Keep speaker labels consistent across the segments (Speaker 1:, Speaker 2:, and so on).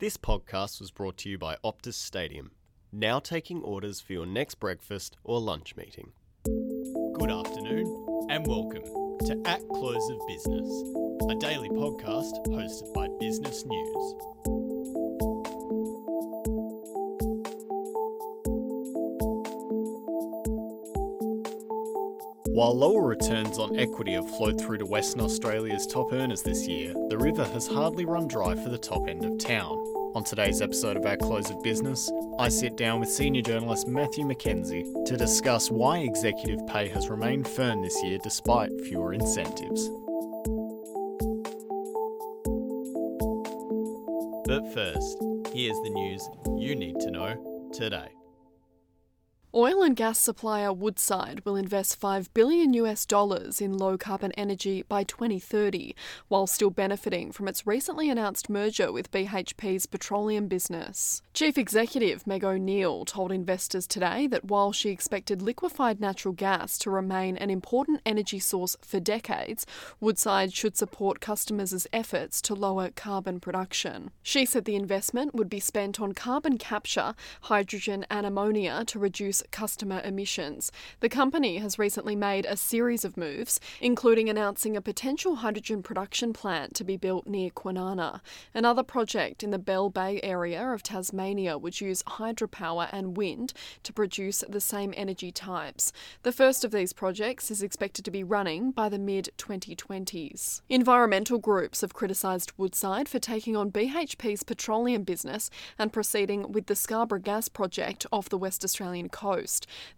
Speaker 1: This podcast was brought to you by Optus Stadium, now taking orders for your next breakfast or lunch meeting. Good afternoon and welcome to At Close of Business, a daily podcast hosted by Business News. While lower returns on equity have flowed through to Western Australia's top earners this year, the river has hardly run dry for the top end of town. On today's episode of Our Close of Business, I sit down with senior journalist Matthew McKenzie to discuss why executive pay has remained firm this year despite fewer incentives. But first, here's the news you need to know today.
Speaker 2: Oil and gas supplier Woodside will invest 5 billion US dollars in low carbon energy by 2030, while still benefiting from its recently announced merger with BHP's petroleum business. Chief Executive Meg O'Neill told investors today that while she expected liquefied natural gas to remain an important energy source for decades, Woodside should support customers' efforts to lower carbon production. She said the investment would be spent on carbon capture, hydrogen, and ammonia to reduce customer emissions. The company has recently made a series of moves, including announcing a potential hydrogen production plant to be built near Kwinana. Another project in the Bell Bay area of Tasmania would use hydropower and wind to produce the same energy types. The first of these projects is expected to be running by the mid 2020s. Environmental groups have criticised Woodside for taking on BHP's petroleum business and proceeding with the Scarborough Gas project off the West Australian coast.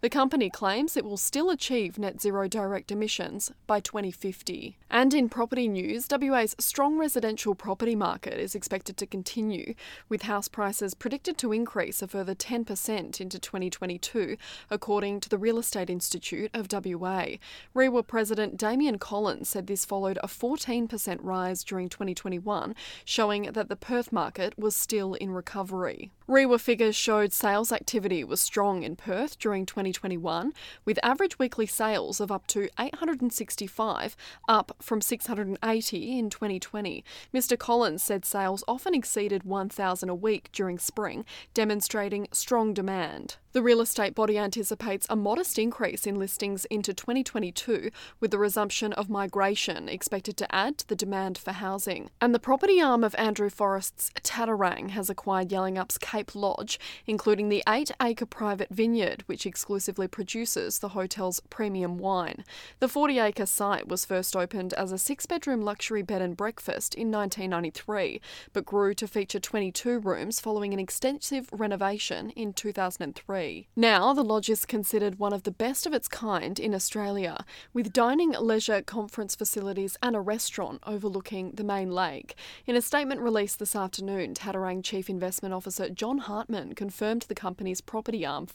Speaker 2: The company claims it will still achieve net zero direct emissions by 2050. And in property news, WA's strong residential property market is expected to continue, with house prices predicted to increase a further 10% into 2022, according to the Real Estate Institute of WA. REIWA President Damien Collins said this followed a 14% rise during 2021, showing that the Perth market was still in recovery. REIWA figures showed sales activity was strong in Perth during 2021, with average weekly sales of up to 865, up from 680 in 2020. Mr. Collins said sales often exceeded 1,000 a week during spring, demonstrating strong demand. The real estate body anticipates a modest increase in listings into 2022, with the resumption of migration expected to add to the demand for housing. And the property arm of Andrew Forrest's Tattarang has acquired Yallingup's Cape Lodge, including the eight acre private vineyard, which exclusively produces the hotel's premium wine. The 40 acre site was first opened as a six bedroom luxury bed and breakfast in 1993, but grew to feature 22 rooms following an extensive renovation in 2003. Now, the lodge is considered one of the best of its kind in Australia, with dining, leisure, conference facilities, and a restaurant overlooking the main lake. In a statement released this afternoon, Tattarang Chief Investment Officer John Hartman confirmed the company's property arm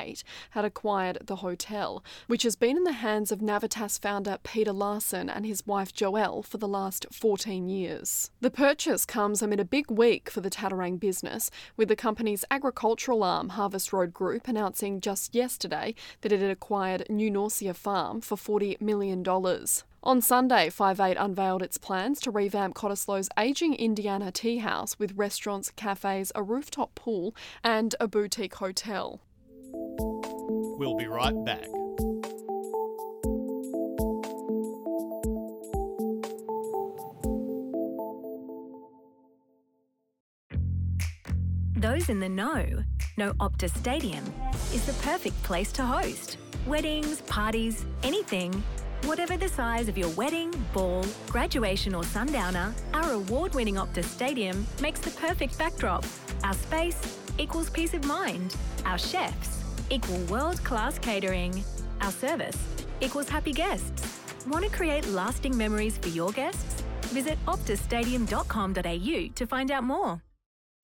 Speaker 2: Fiveight had acquired the hotel, which has been in the hands of Navitas founder Peter Larsen and his wife Joelle for the last 14 years. The purchase comes amid a big week for the Tattarang business, with the company's agricultural arm Harvest Road Group announcing just yesterday that it had acquired New Norcia Farm for $40 million. On Sunday, Fiveight unveiled its plans to revamp Cottesloe's ageing Indiana tea house with restaurants, cafes, a rooftop pool, and a boutique hotel.
Speaker 1: We'll be right back.
Speaker 3: Those in the know know Optus Stadium is the perfect place to host weddings, parties, anything. Whatever the size of your wedding, ball, graduation, or sundowner, our award winning Optus Stadium makes the perfect backdrop. Our space equals peace of mind. Our chefs equal world class catering. Our service equals happy guests. Want to create lasting memories for your guests? Visit optusstadium.com.au to find out more.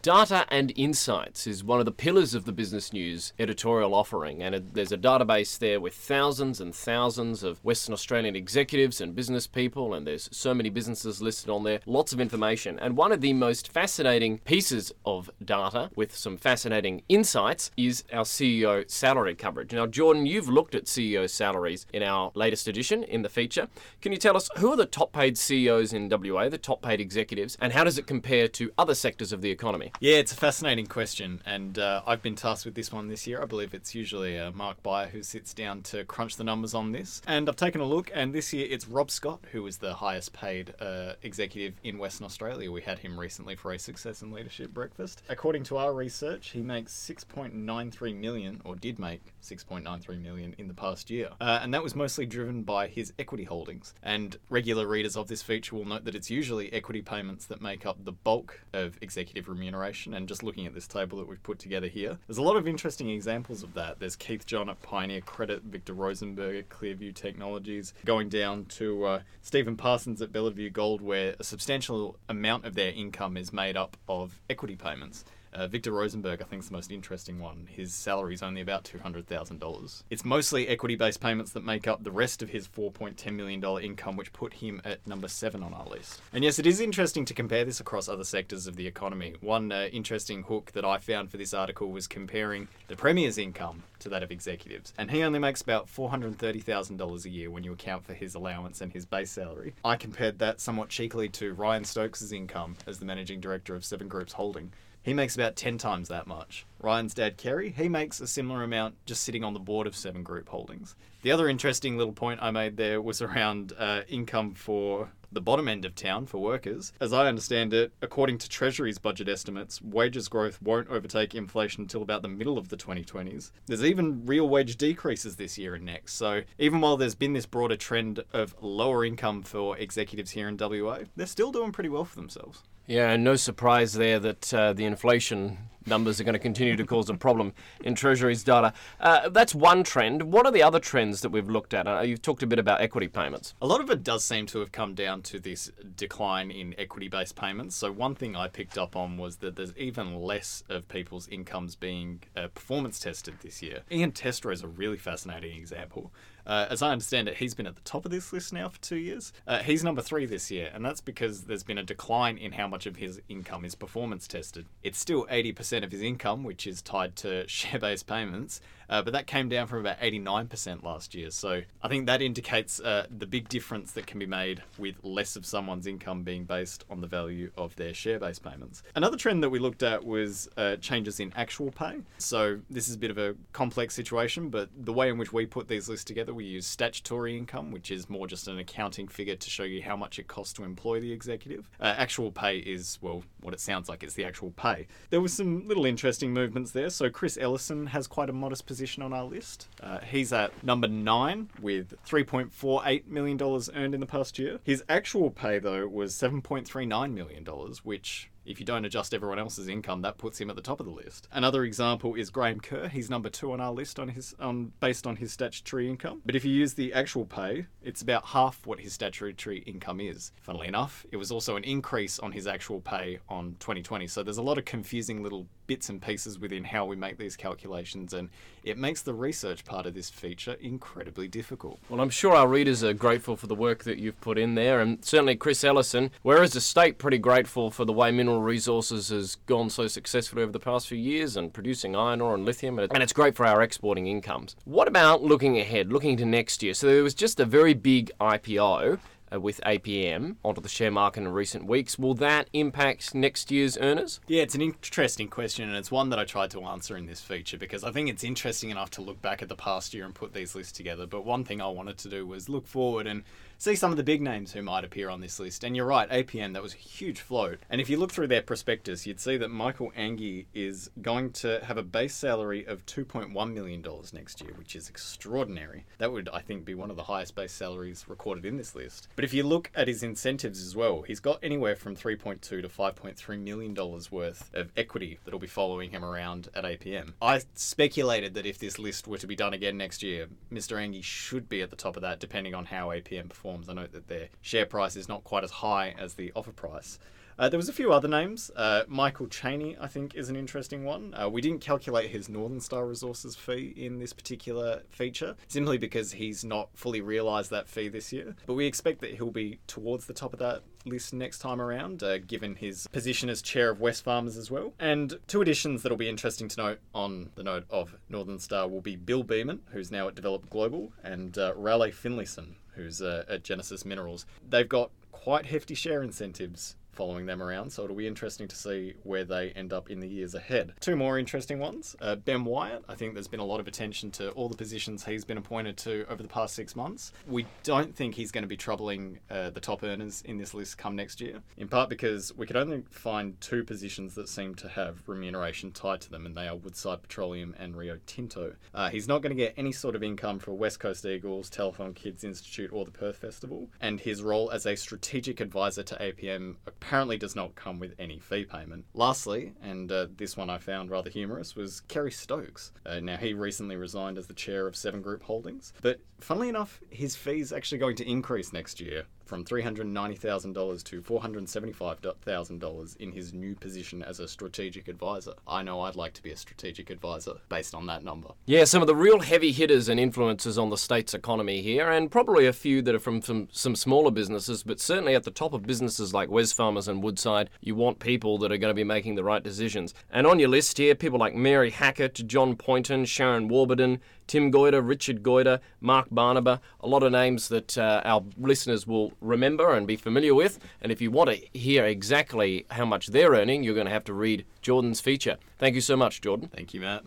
Speaker 4: Data and insights is one of the pillars of the business news editorial offering, and it, there's a database there with thousands and thousands of Western Australian executives and business people, and there's so many businesses listed on there, lots of information. And one of the most fascinating pieces of data with some fascinating insights is our CEO salary coverage. Now, Jordan, you've looked at CEO salaries in our latest edition in the feature. Can you tell us who are the top paid CEOs in WA, the top paid executives, and how does it compare to other sectors of the economy?
Speaker 1: Yeah, it's a fascinating question, and uh, I've been tasked with this one this year. I believe it's usually uh, Mark Beyer who sits down to crunch the numbers on this. And I've taken a look, and this year it's Rob Scott who was the highest paid uh, executive in Western Australia. We had him recently for a Success and Leadership breakfast. According to our research, he makes 6.93 million, or did make 6.93 million in the past year, uh, and that was mostly driven by his equity holdings. And regular readers of this feature will note that it's usually equity payments that make up the bulk of executive remuneration and just looking at this table that we've put together here, there's a lot of interesting examples of that. There's Keith John at Pioneer Credit, Victor Rosenberg at Clearview Technologies, going down to uh, Stephen Parsons at Bellevue Gold, where a substantial amount of their income is made up of equity payments. Uh, Victor Rosenberg, I think, is the most interesting one. His salary is only about $200,000. It's mostly equity based payments that make up the rest of his $4.10 million income, which put him at number seven on our list. And yes, it is interesting to compare this across other sectors of the economy. One uh, interesting hook that I found for this article was comparing the Premier's income to that of executives. And he only makes about $430,000 a year when you account for his allowance and his base salary. I compared that somewhat cheekily to Ryan Stokes' income as the managing director of Seven Groups Holding. He makes about 10 times that much. Ryan's dad, Kerry, he makes a similar amount just sitting on the board of Seven Group Holdings. The other interesting little point I made there was around uh, income for the bottom end of town for workers. As I understand it, according to Treasury's budget estimates, wages growth won't overtake inflation until about the middle of the 2020s. There's even real wage decreases this year and next. So even while there's been this broader trend of lower income for executives here in WA, they're still doing pretty well for themselves.
Speaker 4: Yeah, and no surprise there that uh, the inflation numbers are going to continue to cause a problem in Treasury's data. Uh, that's one trend. What are the other trends that we've looked at? Uh, you've talked a bit about equity payments.
Speaker 1: A lot of it does seem to have come down to this decline in equity based payments. So, one thing I picked up on was that there's even less of people's incomes being uh, performance tested this year. Ian Testrow is a really fascinating example. Uh, as I understand it, he's been at the top of this list now for two years. Uh, he's number three this year, and that's because there's been a decline in how much of his income is performance tested. It's still 80% of his income, which is tied to share based payments, uh, but that came down from about 89% last year. So I think that indicates uh, the big difference that can be made with less of someone's income being based on the value of their share based payments. Another trend that we looked at was uh, changes in actual pay. So this is a bit of a complex situation, but the way in which we put these lists together, we use statutory income, which is more just an accounting figure to show you how much it costs to employ the executive. Uh, actual pay is, well, what it sounds like, it's the actual pay. There was some little interesting movements there. So Chris Ellison has quite a modest position on our list. Uh, he's at number nine with $3.48 million earned in the past year. His actual pay, though, was $7.39 million, which if you don't adjust everyone else's income, that puts him at the top of the list. Another example is Graham Kerr. He's number two on our list on his on based on his statutory income. But if you use the actual pay, it's about half what his statutory income is. Funnily enough, it was also an increase on his actual pay on 2020. So there's a lot of confusing little bits and pieces within how we make these calculations, and it makes the research part of this feature incredibly difficult.
Speaker 4: Well, I'm sure our readers are grateful for the work that you've put in there, and certainly Chris Ellison. We're as a state pretty grateful for the way Mineral Resources has gone so successfully over the past few years and producing iron ore and lithium, and it's great for our exporting incomes. What about looking ahead, looking to next year? So there was just a very big IPO uh, with APM onto the share market in recent weeks. Will that impact next year's earners?
Speaker 1: Yeah, it's an interesting question, and it's one that I tried to answer in this feature because I think it's interesting enough to look back at the past year and put these lists together. But one thing I wanted to do was look forward and see some of the big names who might appear on this list. And you're right, APM, that was a huge float. And if you look through their prospectus, you'd see that Michael Anghie is going to have a base salary of $2.1 million next year, which is extraordinary. That would, I think, be one of the highest base salaries recorded in this list. But if you look at his incentives as well, he's got anywhere from 3.2 to 5.3 million dollars worth of equity that'll be following him around at APM. I speculated that if this list were to be done again next year, Mr. Anghie should be at the top of that, depending on how APM performs. I note that their share price is not quite as high as the offer price. Uh, there was a few other names. Uh, Michael Chaney, I think, is an interesting one. Uh, we didn't calculate his Northern Star Resources fee in this particular feature, simply because he's not fully realised that fee this year. But we expect that he'll be towards the top of that list next time around, uh, given his position as chair of Wesfarmers as well. And two additions that'll be interesting to note on the note of Northern Star will be Bill Beament, who's now at Develop Global, and uh, Raleigh Finlayson, who's uh, at Genesis Minerals. They've got quite hefty share incentives following them around, so it'll be interesting to see where they end up in the years ahead. Two more interesting ones. Uh, ben Wyatt, I think there's been a lot of attention to all the positions he's been appointed to over the past six months. We don't think he's going to be troubling uh, the top earners in this list come next year, in part because we could only find two positions that seem to have remuneration tied to them, and they are Woodside Petroleum and Rio Tinto. Uh, he's not going to get any sort of income for West Coast Eagles, Telethon Kids Institute, or the Perth Festival, and his role as a strategic advisor to APM apparently does not come with any fee payment. Lastly, and uh, this one I found rather humorous, was Kerry Stokes. Uh, now, he recently resigned as the chair of Seven Group Holdings, but funnily enough, his fee's actually going to increase next year from $390,000 to $475,000 in his new position as a strategic advisor. I know I'd like to be a strategic advisor based on that number.
Speaker 4: Yeah, some of the real heavy hitters and influencers on the state's economy here, and probably a few that are from some, smaller businesses, but certainly at the top of businesses like Wesfarmers and Woodside, you want people that are going to be making the right decisions. And on your list here, people like Mary Hackett, John Poynton, Sharon Warburton, Tim Goyder, Richard Goyder, Mark Barnaba, a lot of names that uh, our listeners will remember and be familiar with. And if you want to hear exactly how much they're earning, you're going to have to read Jordan's feature. Thank you so much, Jordan.
Speaker 1: Thank you, Matt.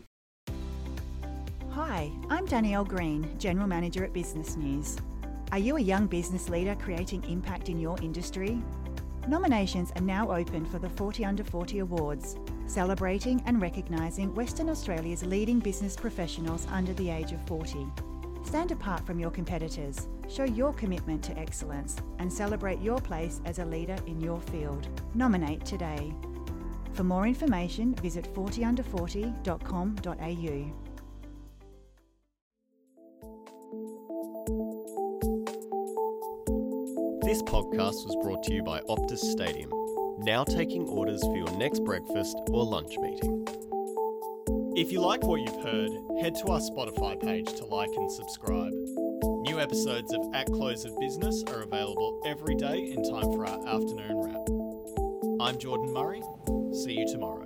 Speaker 5: Hi, I'm Danielle Green, General Manager at Business News. Are you a young business leader creating impact in your industry? Nominations are now open for the 40 Under 40 Awards, celebrating and recognising Western Australia's leading business professionals under the age of 40. Stand apart from your competitors, show your commitment to excellence, and celebrate your place as a leader in your field. Nominate today. For more information, visit 40under40.com.au.
Speaker 1: This podcast was brought to you by Optus Stadium, now taking orders for your next breakfast or lunch meeting. If you like what you've heard, head to our Spotify page to like and subscribe. New episodes of At Close of Business are available every day in time for our afternoon wrap. I'm Jordan Murray. See you tomorrow.